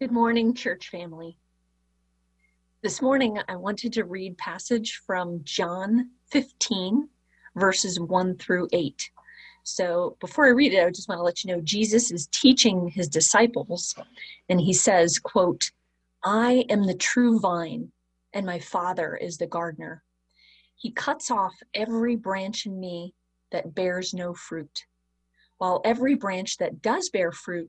Good morning, church family. This morning, I wanted to read passage from John 15, verses 1 through 8. So before I read it, I just want to let you know Jesus is teaching his disciples, and he says, quote, I am the true vine, and my Father is the gardener. He cuts off every branch in me that bears no fruit, while every branch that does bear fruit,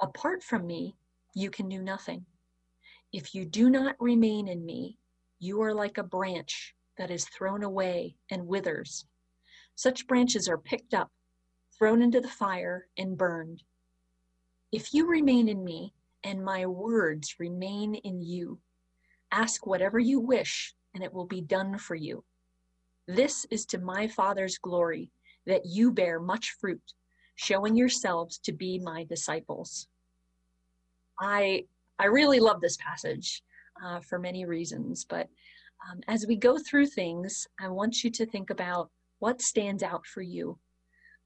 Apart from me, you can do nothing. If you do not remain in me, you are like a branch that is thrown away and withers. Such branches are picked up, thrown into the fire, and burned. If you remain in me, and my words remain in you, ask whatever you wish, and it will be done for you. This is to my Father's glory, that you bear much fruit, showing yourselves to be my disciples. I I really love this passage uh, for many reasons, but um, as we go through things, I want you to think about what stands out for you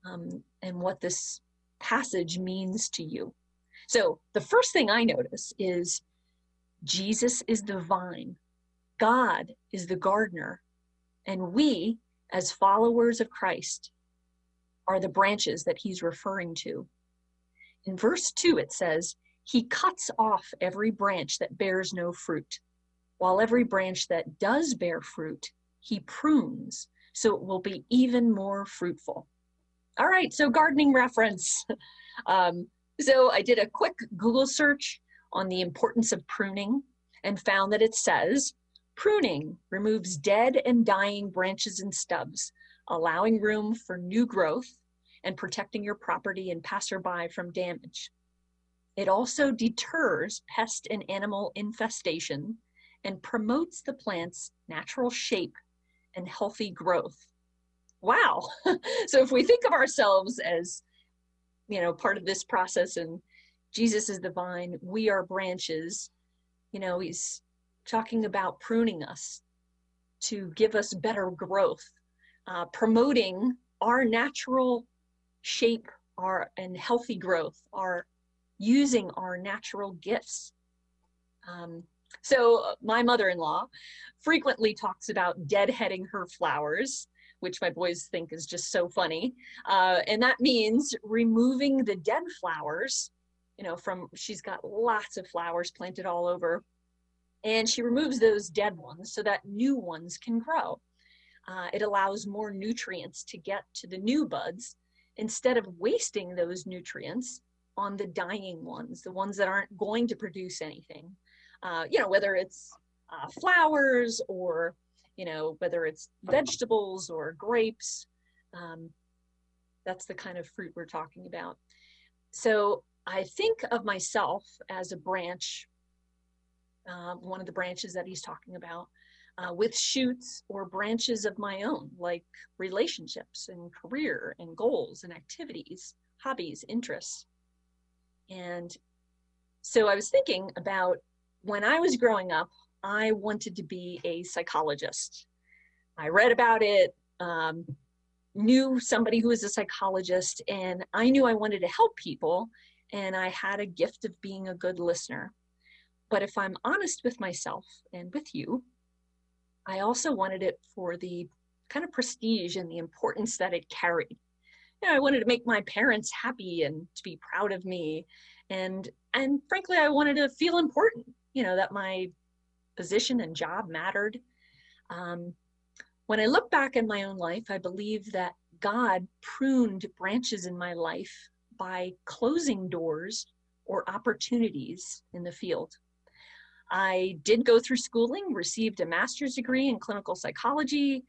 um, and what this passage means to you. So, the first thing I notice is Jesus is the vine, God is the gardener, and we, as followers of Christ, are the branches that he's referring to. In verse 2, it says, he cuts off every branch that bears no fruit, while every branch that does bear fruit, he prunes so it will be even more fruitful. All right, so gardening reference. um, so I did a quick Google search on the importance of pruning and found that it says pruning removes dead and dying branches and stubs, allowing room for new growth and protecting your property and passerby from damage. It also deters pest and animal infestation and promotes the plant's natural shape and healthy growth. Wow. so if we think of ourselves as, you know, part of this process and Jesus is the vine, we are branches, you know, he's talking about pruning us to give us better growth, uh, promoting our natural shape our and healthy growth, our using our natural gifts. Um, so uh, my mother-in-law frequently talks about deadheading her flowers, which my boys think is just so funny. Uh, and that means removing the dead flowers, you know, from, she's got lots of flowers planted all over. And she removes those dead ones so that new ones can grow. Uh, it allows more nutrients to get to the new buds instead of wasting those nutrients on the dying ones, the ones that aren't going to produce anything. Uh, you know, whether it's uh, flowers or, you know, whether it's vegetables or grapes. Um, that's the kind of fruit we're talking about. So I think of myself as a branch, uh, one of the branches that he's talking about, uh, with shoots or branches of my own, like relationships and career and goals and activities, hobbies, interests. And so I was thinking about when I was growing up, I wanted to be a psychologist. I read about it, um, knew somebody who was a psychologist, and I knew I wanted to help people, and I had a gift of being a good listener. But if I'm honest with myself and with you, I also wanted it for the kind of prestige and the importance that it carried you know, I wanted to make my parents happy and to be proud of me. And and frankly, I wanted to feel important, you know, that my position and job mattered. Um, when I look back in my own life, I believe that God pruned branches in my life by closing doors or opportunities in the field. I did go through schooling, received a master's degree in clinical psychology,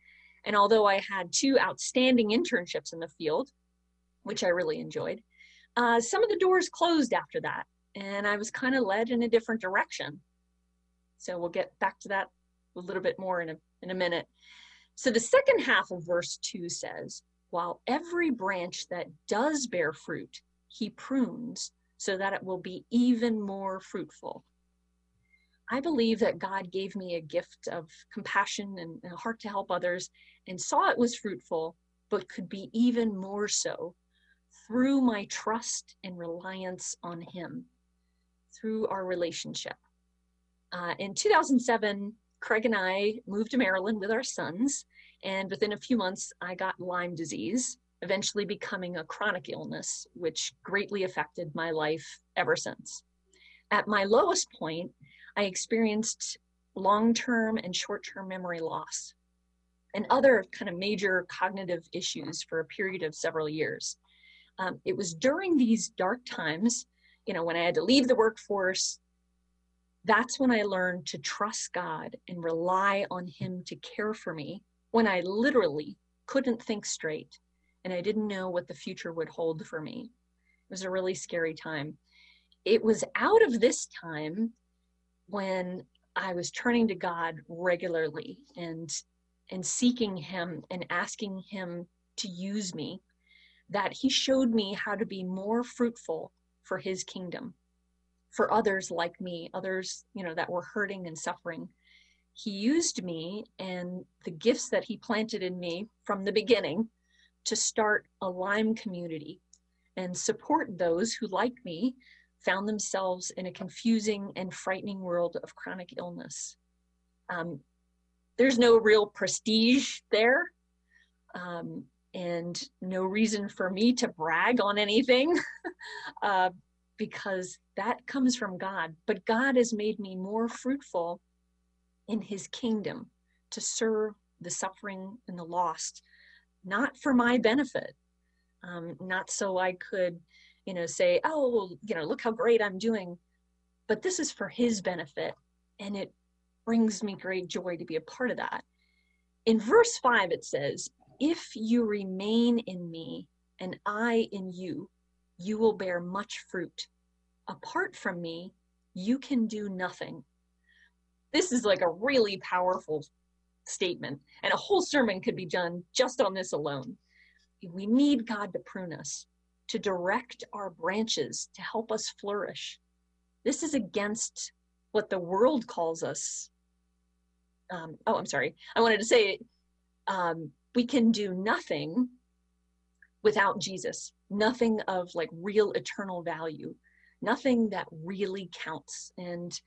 and although I had two outstanding internships in the field, which I really enjoyed. Uh, some of the doors closed after that. and I was kind of led in a different direction. So we'll get back to that a little bit more in a, in a minute. So the second half of verse 2 says, While every branch that does bear fruit, he prunes so that it will be even more fruitful. I believe that God gave me a gift of compassion and a heart to help others and saw it was fruitful, but could be even more so through my trust and reliance on Him, through our relationship. Uh, in 2007, Craig and I moved to Maryland with our sons, and within a few months, I got Lyme disease, eventually becoming a chronic illness, which greatly affected my life ever since. At my lowest point, I experienced long term and short term memory loss and other kind of major cognitive issues for a period of several years. Um, it was during these dark times, you know, when I had to leave the workforce, that's when I learned to trust God and rely on Him to care for me when I literally couldn't think straight and I didn't know what the future would hold for me. It was a really scary time. It was out of this time when I was turning to God regularly and and seeking him and asking him to use me that he showed me how to be more fruitful for his kingdom. For others like me others you know that were hurting and suffering he used me and the gifts that he planted in me from the beginning to start a Lyme community and support those who, like me, found themselves in a confusing and frightening world of chronic illness. Um, there's no real prestige there, um, and no reason for me to brag on anything uh, because that comes from God. But God has made me more fruitful in His kingdom to serve the suffering and the lost not for my benefit, um, not so I could, you know, say, oh, you know, look how great I'm doing, but this is for his benefit. And it brings me great joy to be a part of that. In verse 5, it says, If you remain in me and I in you, you will bear much fruit. Apart from me, you can do nothing. This is like a really powerful statement. And a whole sermon could be done just on this alone. We need God to prune us, to direct our branches, to help us flourish. This is against what the world calls us. Um, oh, I'm sorry. I wanted to say um, we can do nothing without Jesus, nothing of like real eternal value, nothing that really counts. And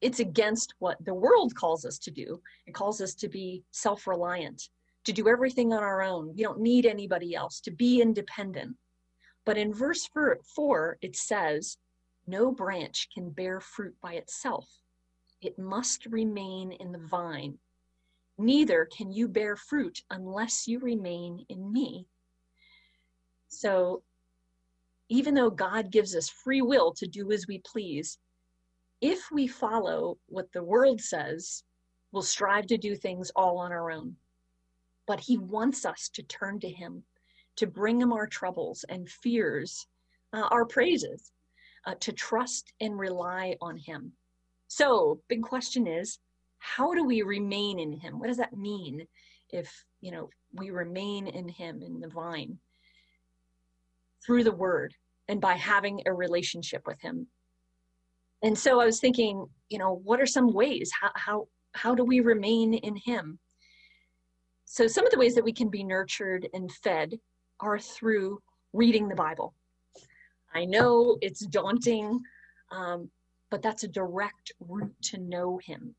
it's against what the world calls us to do. It calls us to be self reliant, to do everything on our own. We don't need anybody else, to be independent. But in verse four, it says, No branch can bear fruit by itself, it must remain in the vine. Neither can you bear fruit unless you remain in me. So, even though God gives us free will to do as we please, if we follow what the world says, we'll strive to do things all on our own. But He wants us to turn to Him, to bring Him our troubles and fears, uh, our praises, uh, to trust and rely on Him. So, big question is, how do we remain in Him? What does that mean if, you know, we remain in Him, in the vine? Through the Word and by having a relationship with Him and so i was thinking you know what are some ways how how how do we remain in him so some of the ways that we can be nurtured and fed are through reading the bible i know it's daunting um, but that's a direct route to know him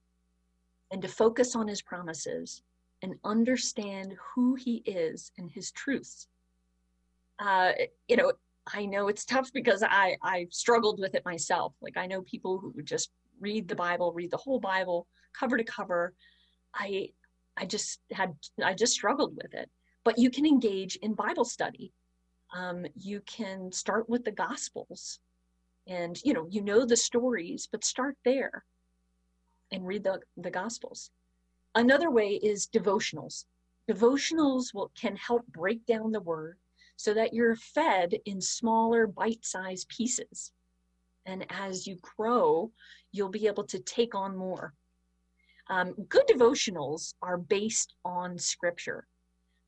and to focus on his promises and understand who he is and his truths uh, you know I know it's tough because I I struggled with it myself. Like I know people who just read the Bible, read the whole Bible cover to cover. I I just had I just struggled with it. But you can engage in Bible study. Um, you can start with the Gospels, and you know you know the stories, but start there and read the the Gospels. Another way is devotionals. Devotionals will can help break down the Word so that you're fed in smaller bite sized pieces. And as you grow, you'll be able to take on more. Um, good devotionals are based on scripture.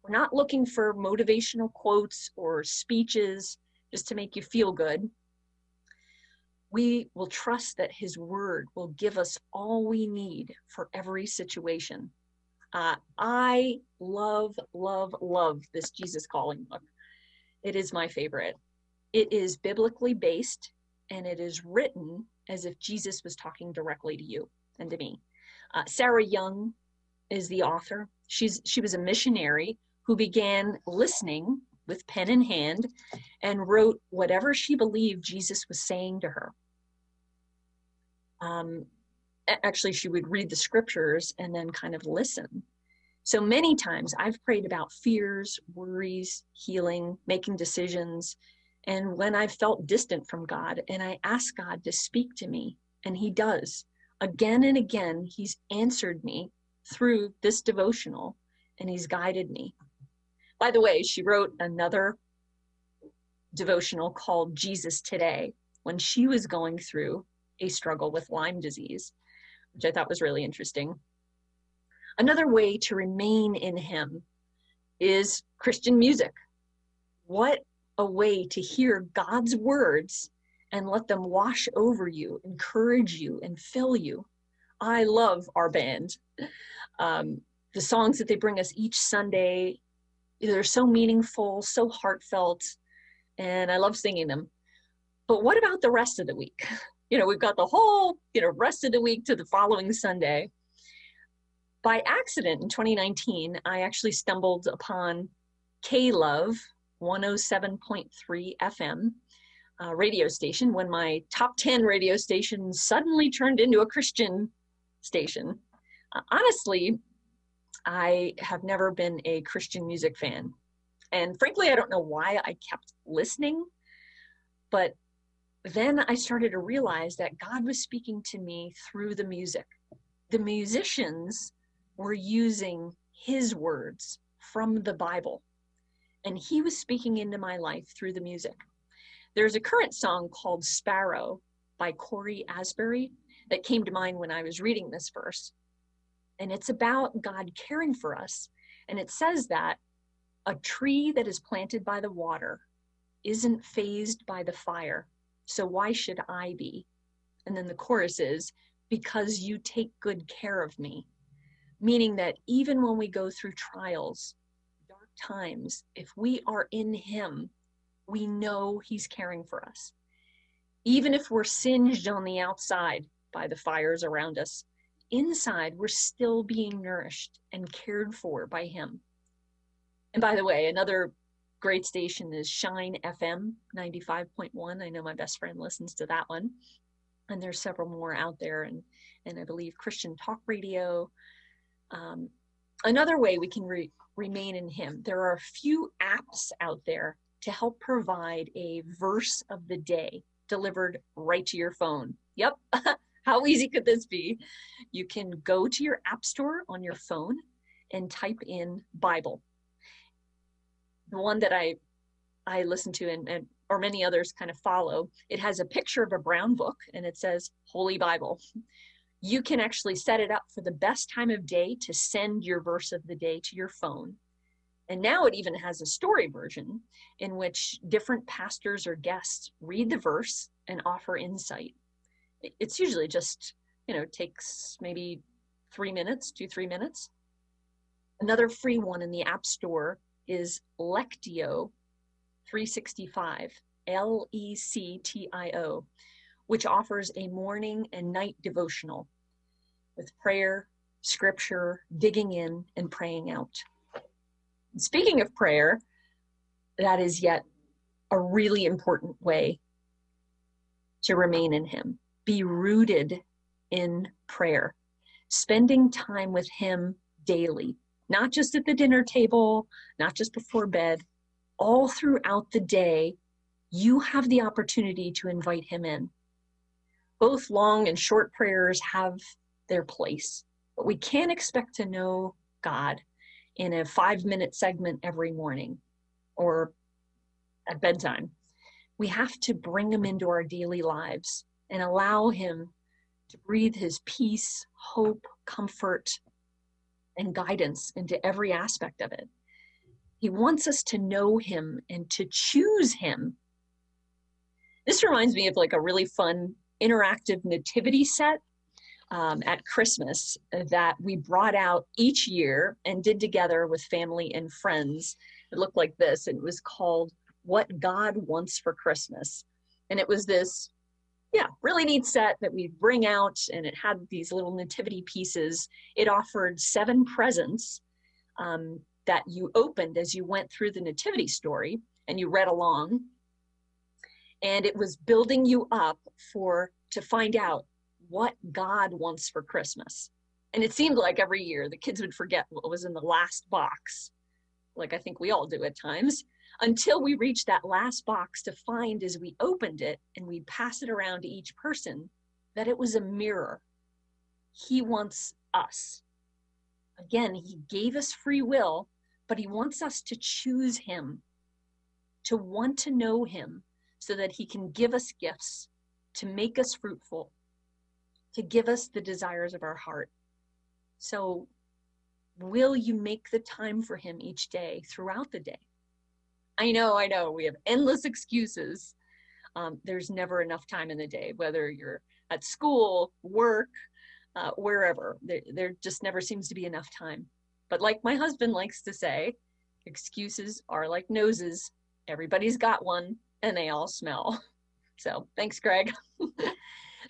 We're not looking for motivational quotes or speeches just to make you feel good. We will trust that His Word will give us all we need for every situation. Uh, I love, love, love this Jesus Calling book. It is my favorite. It is biblically based and it is written as if Jesus was talking directly to you and to me. Uh, Sarah Young is the author. She's she was a missionary who began listening with pen in hand and wrote whatever she believed Jesus was saying to her. Um, actually, she would read the scriptures and then kind of listen. So many times I've prayed about fears, worries, healing, making decisions, and when I've felt distant from God and I ask God to speak to me, and He does again and again, He's answered me through this devotional and He's guided me. By the way, she wrote another devotional called Jesus Today when she was going through a struggle with Lyme disease, which I thought was really interesting. Another way to remain in Him is Christian music. What a way to hear God's words and let them wash over you, encourage you, and fill you. I love our band. Um, the songs that they bring us each Sunday, they're so meaningful, so heartfelt, and I love singing them. But what about the rest of the week? You know, we've got the whole, you know, rest of the week to the following Sunday. By accident in 2019, I actually stumbled upon K Love 107.3 FM uh, radio station when my top 10 radio station suddenly turned into a Christian station. Uh, honestly, I have never been a Christian music fan. And frankly, I don't know why I kept listening, but then I started to realize that God was speaking to me through the music. The musicians were using his words from the Bible and he was speaking into my life through the music. There's a current song called Sparrow by Cory Asbury that came to mind when I was reading this verse. And it's about God caring for us. And it says that a tree that is planted by the water isn't fazed by the fire. So why should I be? And then the chorus is, because you take good care of me. Meaning that even when we go through trials, dark times, if we are in Him, we know He's caring for us. Even if we're singed on the outside by the fires around us, inside we're still being nourished and cared for by Him. And by the way, another great station is Shine FM 95.1. I know my best friend listens to that one. And there's several more out there, and, and I believe Christian Talk Radio. Um, another way we can re- remain in Him. There are a few apps out there to help provide a verse of the day delivered right to your phone. Yep. How easy could this be? You can go to your app store on your phone and type in Bible. The one that I I listen to and, and or many others kind of follow, it has a picture of a brown book and it says Holy Bible you can actually set it up for the best time of day to send your verse of the day to your phone. And now it even has a story version in which different pastors or guests read the verse and offer insight. It's usually just, you know, takes maybe three minutes, two, three minutes. Another free one in the App Store is Lectio 365, L E C T I O which offers a morning and night devotional with prayer, scripture, digging in, and praying out. Speaking of prayer, that is yet a really important way to remain in Him. Be rooted in prayer, spending time with Him daily, not just at the dinner table, not just before bed, all throughout the day. You have the opportunity to invite Him in both long and short prayers have their place, but we can't expect to know God in a five minute segment every morning or at bedtime. We have to bring Him into our daily lives and allow Him to breathe His peace, hope, comfort, and guidance into every aspect of it. He wants us to know Him and to choose Him. This reminds me of like a really fun interactive nativity set um, at Christmas that we brought out each year and did together with family and friends. It looked like this. It was called What God Wants for Christmas. And it was this, yeah, really neat set that we bring out, and it had these little nativity pieces. It offered seven presents um, that you opened as you went through the nativity story and you read along. And it was building you up for to find out what God wants for Christmas. And it seemed like every year the kids would forget what was in the last box, like I think we all do at times, until we reached that last box to find as we opened it and we pass it around to each person that it was a mirror. He wants us. Again, He gave us free will, but He wants us to choose Him, to want to know Him so that He can give us gifts, to make us fruitful, to give us the desires of our heart. So, will you make the time for Him each day throughout the day? I know, I know, we have endless excuses. Um, there's never enough time in the day, whether you're at school, work, uh, wherever. There, there just never seems to be enough time. But like my husband likes to say, excuses are like noses. Everybody's got one and they all smell. So thanks, Greg.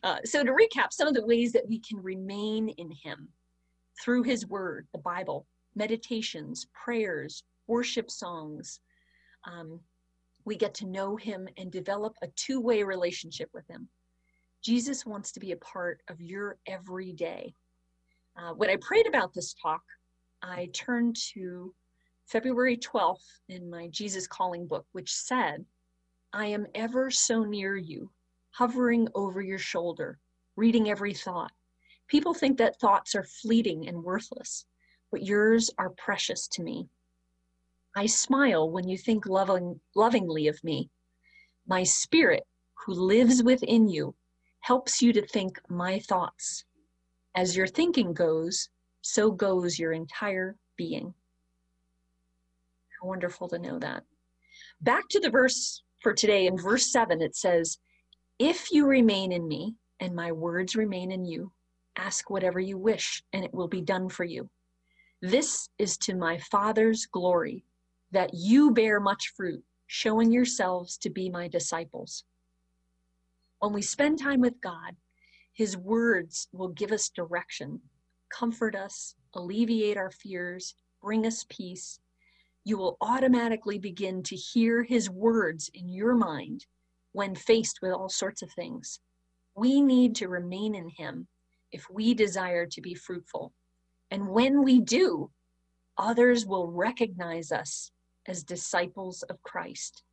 Uh, so, to recap, some of the ways that we can remain in Him through His Word, the Bible, meditations, prayers, worship songs. Um, we get to know Him and develop a two way relationship with Him. Jesus wants to be a part of your everyday. Uh, when I prayed about this talk, I turned to February 12th in my Jesus Calling book, which said, I am ever so near you, hovering over your shoulder, reading every thought. People think that thoughts are fleeting and worthless, but yours are precious to me. I smile when you think loving, lovingly of me. My spirit, who lives within you, helps you to think my thoughts. As your thinking goes, so goes your entire being. How wonderful to know that. Back to the verse for today in verse 7, it says, if you remain in me and my words remain in you, ask whatever you wish and it will be done for you. This is to my Father's glory that you bear much fruit, showing yourselves to be my disciples. When we spend time with God, his words will give us direction, comfort us, alleviate our fears, bring us peace. You will automatically begin to hear his words in your mind when faced with all sorts of things. We need to remain in Him if we desire to be fruitful. And when we do, others will recognize us as disciples of Christ.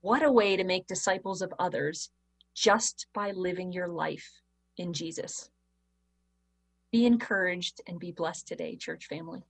What a way to make disciples of others just by living your life in Jesus. Be encouraged and be blessed today, church family.